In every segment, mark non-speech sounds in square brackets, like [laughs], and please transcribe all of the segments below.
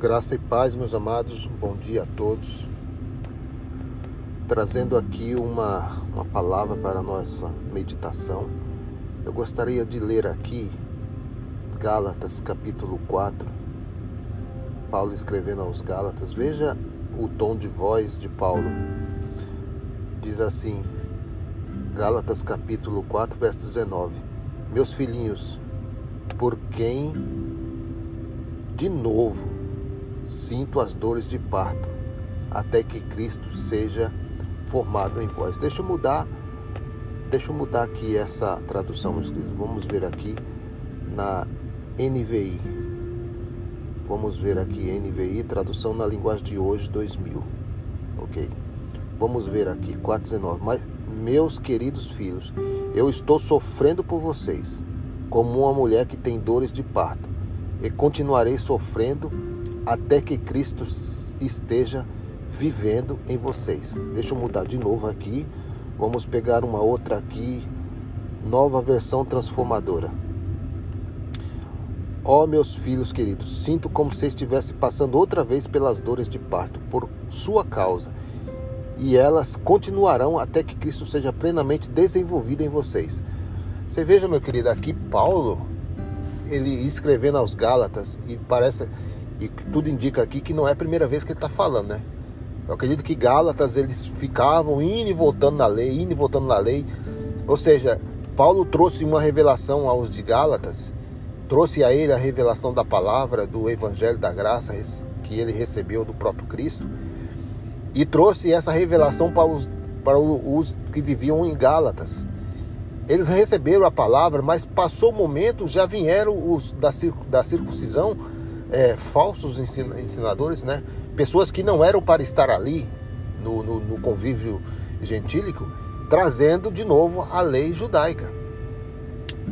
Graça e paz, meus amados, bom dia a todos. Trazendo aqui uma, uma palavra para a nossa meditação. Eu gostaria de ler aqui Gálatas capítulo 4. Paulo escrevendo aos Gálatas. Veja o tom de voz de Paulo. Diz assim: Gálatas capítulo 4, verso 19. Meus filhinhos, por quem de novo sinto as dores de parto, até que Cristo seja formado em vós. Deixa eu mudar, deixa eu mudar aqui essa tradução, meus queridos. Vamos ver aqui na NVI. Vamos ver aqui NVI, tradução na linguagem de hoje, 2000. Ok. Vamos ver aqui, 419. Mas, meus queridos filhos, eu estou sofrendo por vocês, como uma mulher que tem dores de parto, e continuarei sofrendo até que Cristo esteja vivendo em vocês. Deixa eu mudar de novo aqui. Vamos pegar uma outra aqui, nova versão transformadora. Ó oh, meus filhos queridos, sinto como se estivesse passando outra vez pelas dores de parto por sua causa, e elas continuarão até que Cristo seja plenamente desenvolvido em vocês. Você veja, meu querido, aqui Paulo, ele escrevendo aos Gálatas, e parece e tudo indica aqui que não é a primeira vez que ele está falando, né? Eu acredito que Gálatas eles ficavam indo e voltando na lei, indo e voltando na lei. Ou seja, Paulo trouxe uma revelação aos de Gálatas, trouxe a ele a revelação da palavra, do evangelho da graça que ele recebeu do próprio Cristo, e trouxe essa revelação para os, para os que viviam em Gálatas. Eles receberam a palavra, mas passou o momento, já vieram os da, da circuncisão é, falsos ensinadores, né? pessoas que não eram para estar ali no, no, no convívio gentílico, trazendo de novo a lei judaica.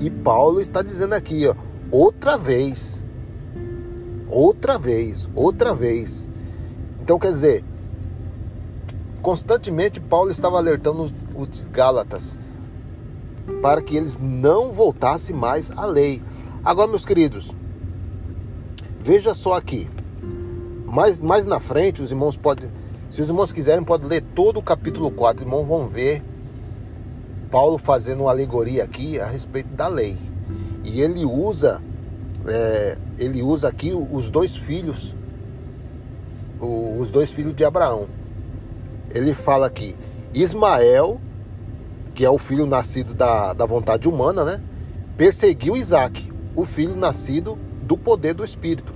E Paulo está dizendo aqui, ó, outra vez, outra vez, outra vez. Então quer dizer, constantemente Paulo estava alertando os, os Gálatas para que eles não voltassem mais à lei. Agora, meus queridos, Veja só aqui. Mais, mais na frente, os irmãos podem, se os irmãos quiserem, podem ler todo o capítulo 4. Os irmãos vão ver Paulo fazendo uma alegoria aqui a respeito da lei. E ele usa, é, ele usa aqui os dois filhos, os dois filhos de Abraão. Ele fala aqui, Ismael, que é o filho nascido da, da vontade humana, né? Perseguiu Isaac, o filho nascido do poder do Espírito.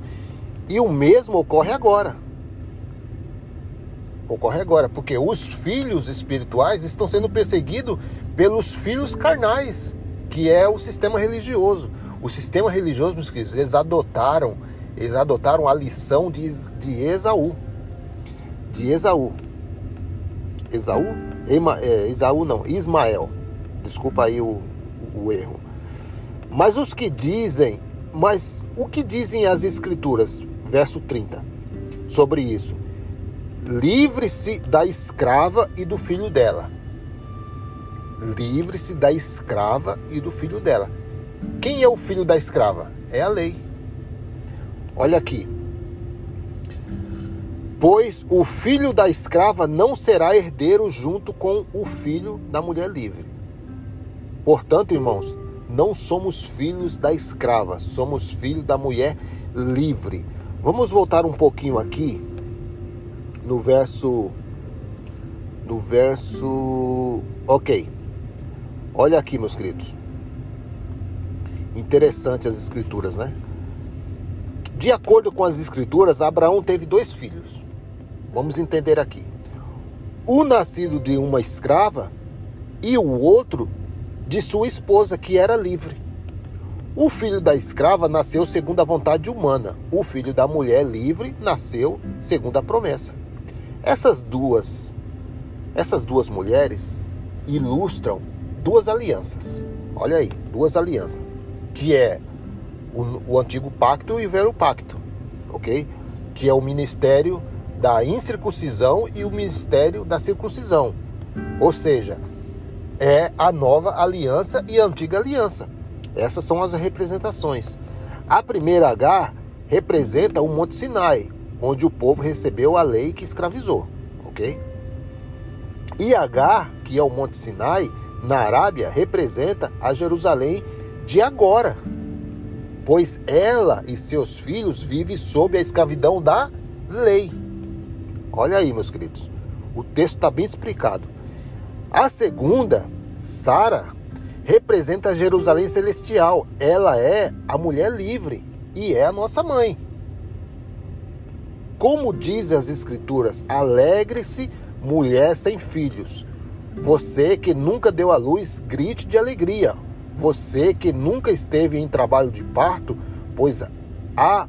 E o mesmo ocorre agora. Ocorre agora, porque os filhos espirituais estão sendo perseguidos pelos filhos carnais, que é o sistema religioso. O sistema religioso, meus queridos, eles adotaram, eles adotaram a lição de, de Esaú. De Esaú. Esaú? Ema, é, Esaú não, Ismael. Desculpa aí o, o erro. Mas os que dizem mas o que dizem as Escrituras? Verso 30. Sobre isso. Livre-se da escrava e do filho dela. Livre-se da escrava e do filho dela. Quem é o filho da escrava? É a lei. Olha aqui. Pois o filho da escrava não será herdeiro junto com o filho da mulher livre. Portanto, irmãos, não somos filhos da escrava, somos filhos da mulher livre. Vamos voltar um pouquinho aqui no verso no verso OK. Olha aqui, meus queridos. Interessante as escrituras, né? De acordo com as escrituras, Abraão teve dois filhos. Vamos entender aqui. O nascido de uma escrava e o outro de sua esposa, que era livre. O filho da escrava nasceu segundo a vontade humana. O filho da mulher livre nasceu segundo a promessa. Essas duas essas duas mulheres ilustram duas alianças. Olha aí, duas alianças, que é o, o antigo pacto e o velho pacto, OK? Que é o ministério da incircuncisão e o ministério da circuncisão. Ou seja, é a nova aliança e a antiga aliança. Essas são as representações. A primeira H representa o Monte Sinai, onde o povo recebeu a lei que escravizou, ok? E Agar, que é o Monte Sinai, na Arábia, representa a Jerusalém de agora, pois ela e seus filhos vivem sob a escravidão da lei. Olha aí, meus queridos, o texto está bem explicado. A segunda, Sara, representa Jerusalém celestial. Ela é a mulher livre e é a nossa mãe. Como dizem as Escrituras, alegre-se, mulher sem filhos. Você que nunca deu à luz, grite de alegria. Você que nunca esteve em trabalho de parto, pois a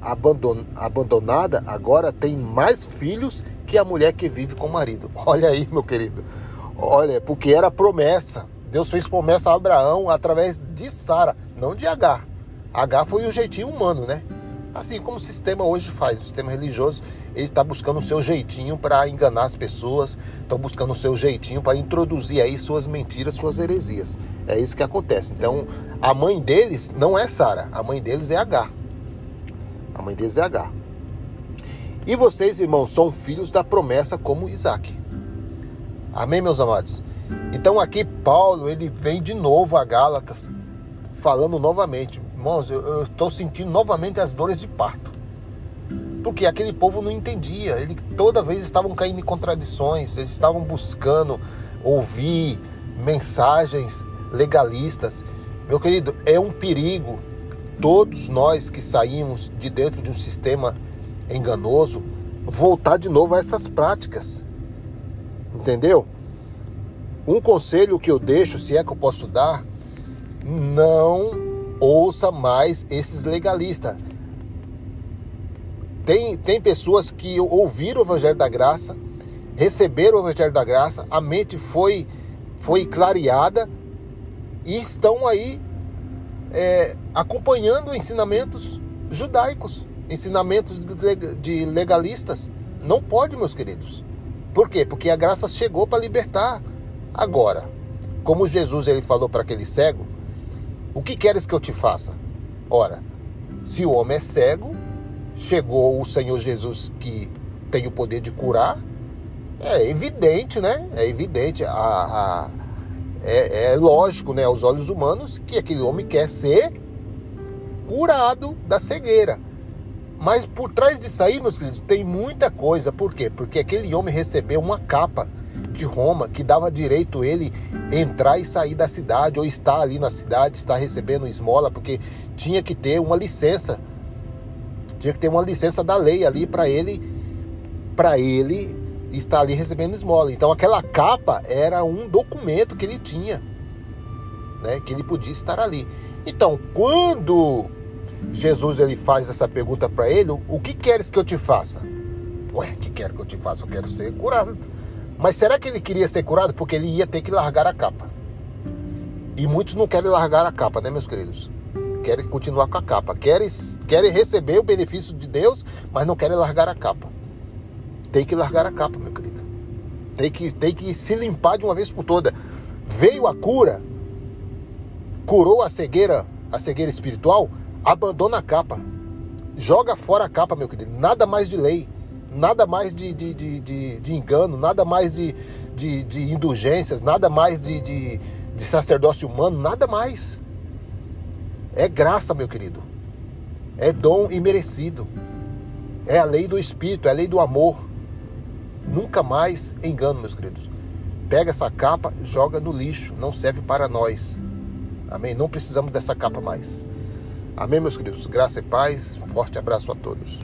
abandonada agora tem mais filhos que a mulher que vive com o marido. [laughs] Olha aí, meu querido. Olha, porque era promessa. Deus fez promessa a Abraão através de Sara, não de H. H foi o jeitinho humano, né? Assim como o sistema hoje faz, o sistema religioso, ele está buscando o seu jeitinho para enganar as pessoas, estão buscando o seu jeitinho para introduzir aí suas mentiras, suas heresias. É isso que acontece. Então, a mãe deles não é Sara, a mãe deles é H. A mãe deles é H. E vocês, irmãos, são filhos da promessa como Isaac. Amém, meus amados? Então aqui Paulo, ele vem de novo a Gálatas, falando novamente, Irmãos, eu estou sentindo novamente as dores de parto. Porque aquele povo não entendia. Ele toda vez estavam caindo em contradições, eles estavam buscando ouvir mensagens legalistas. Meu querido, é um perigo todos nós que saímos de dentro de um sistema enganoso voltar de novo a essas práticas. Entendeu? Um conselho que eu deixo, se é que eu posso dar, não ouça mais esses legalistas. Tem, tem pessoas que ouviram o Evangelho da Graça, receberam o Evangelho da Graça, a mente foi, foi clareada e estão aí é, acompanhando ensinamentos judaicos, ensinamentos de legalistas. Não pode, meus queridos. Por quê? Porque a graça chegou para libertar. Agora, como Jesus ele falou para aquele cego, o que queres que eu te faça? Ora, se o homem é cego, chegou o Senhor Jesus que tem o poder de curar, é evidente, né? É evidente, a, a é, é, lógico, né, aos olhos humanos, que aquele homem quer ser curado da cegueira. Mas por trás disso aí, meus queridos, tem muita coisa. Por quê? Porque aquele homem recebeu uma capa de Roma que dava direito ele entrar e sair da cidade ou estar ali na cidade, estar recebendo esmola, porque tinha que ter uma licença. Tinha que ter uma licença da lei ali para ele para ele estar ali recebendo esmola. Então aquela capa era um documento que ele tinha, né, que ele podia estar ali. Então, quando Jesus ele faz essa pergunta para ele, o que queres que eu te faça? Ué, o que quero que eu te faça? Eu quero ser curado. Mas será que ele queria ser curado? Porque ele ia ter que largar a capa. E muitos não querem largar a capa, né, meus queridos? Querem continuar com a capa. Querem, querem receber o benefício de Deus, mas não querem largar a capa. Tem que largar a capa, meu querido. Tem que, tem que se limpar de uma vez por toda. Veio a cura, curou a cegueira, a cegueira espiritual, abandona a capa. Joga fora a capa, meu querido. Nada mais de lei nada mais de, de, de, de, de engano, nada mais de, de, de indulgências, nada mais de, de, de sacerdócio humano, nada mais. É graça, meu querido. É dom imerecido. É a lei do Espírito, é a lei do amor. Nunca mais engano, meus queridos. Pega essa capa, joga no lixo. Não serve para nós. Amém? Não precisamos dessa capa mais. Amém, meus queridos. Graça e paz. Forte abraço a todos.